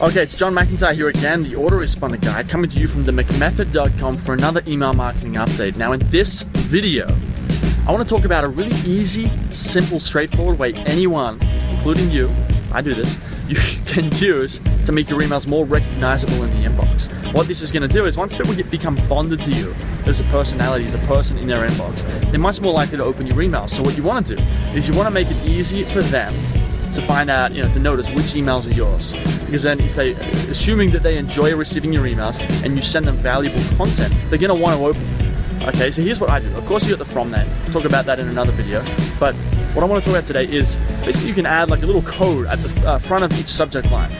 Okay, it's John McIntyre here again, the autoresponder guy, coming to you from the McMethod.com for another email marketing update. Now, in this video, I want to talk about a really easy, simple, straightforward way anyone, including you, I do this, you can use to make your emails more recognizable in the inbox. What this is going to do is once people get, become bonded to you as a personality, as a person in their inbox, they're much more likely to open your emails. So what you want to do is you want to make it easy for them to find out, you know, to notice which emails are yours. Because then if they, assuming that they enjoy receiving your emails and you send them valuable content, they're to want to open. Okay, so here's what I do. Of course, you got the from there. I'll talk about that in another video. But what I want to talk about today is basically you can add like a little code at the uh, front of each subject line.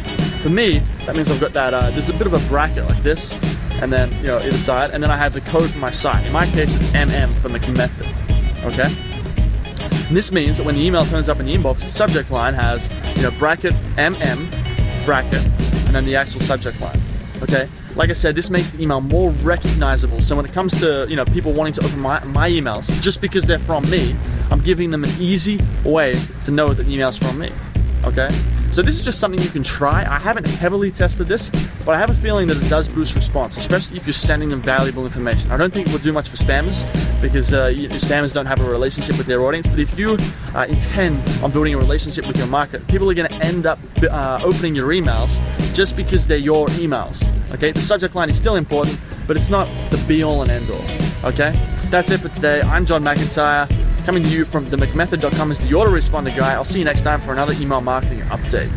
For me, that means I've got that, uh, there's a bit of a bracket like this, and then, you know, either side, and then I have the code for my site. In my case, it's MM for McMethod. Okay? And this means that when the email turns up in the inbox, the subject line has, you know, bracket MM, bracket, and then the actual subject line. Okay? Like I said, this makes the email more recognizable. So when it comes to, you know, people wanting to open my, my emails, just because they're from me, I'm giving them an easy way to know that the email's from me. Okay? So this is just something you can try. I haven't heavily tested this, but I have a feeling that it does boost response, especially if you're sending them valuable information. I don't think it will do much for spammers because uh, spammers don't have a relationship with their audience. But if you uh, intend on building a relationship with your market, people are going to end up uh, opening your emails just because they're your emails. Okay, the subject line is still important, but it's not the be all and end all. Okay, that's it for today. I'm John McIntyre coming to you from the McMethod.com as the autoresponder guy. I'll see you next time for another email marketing update.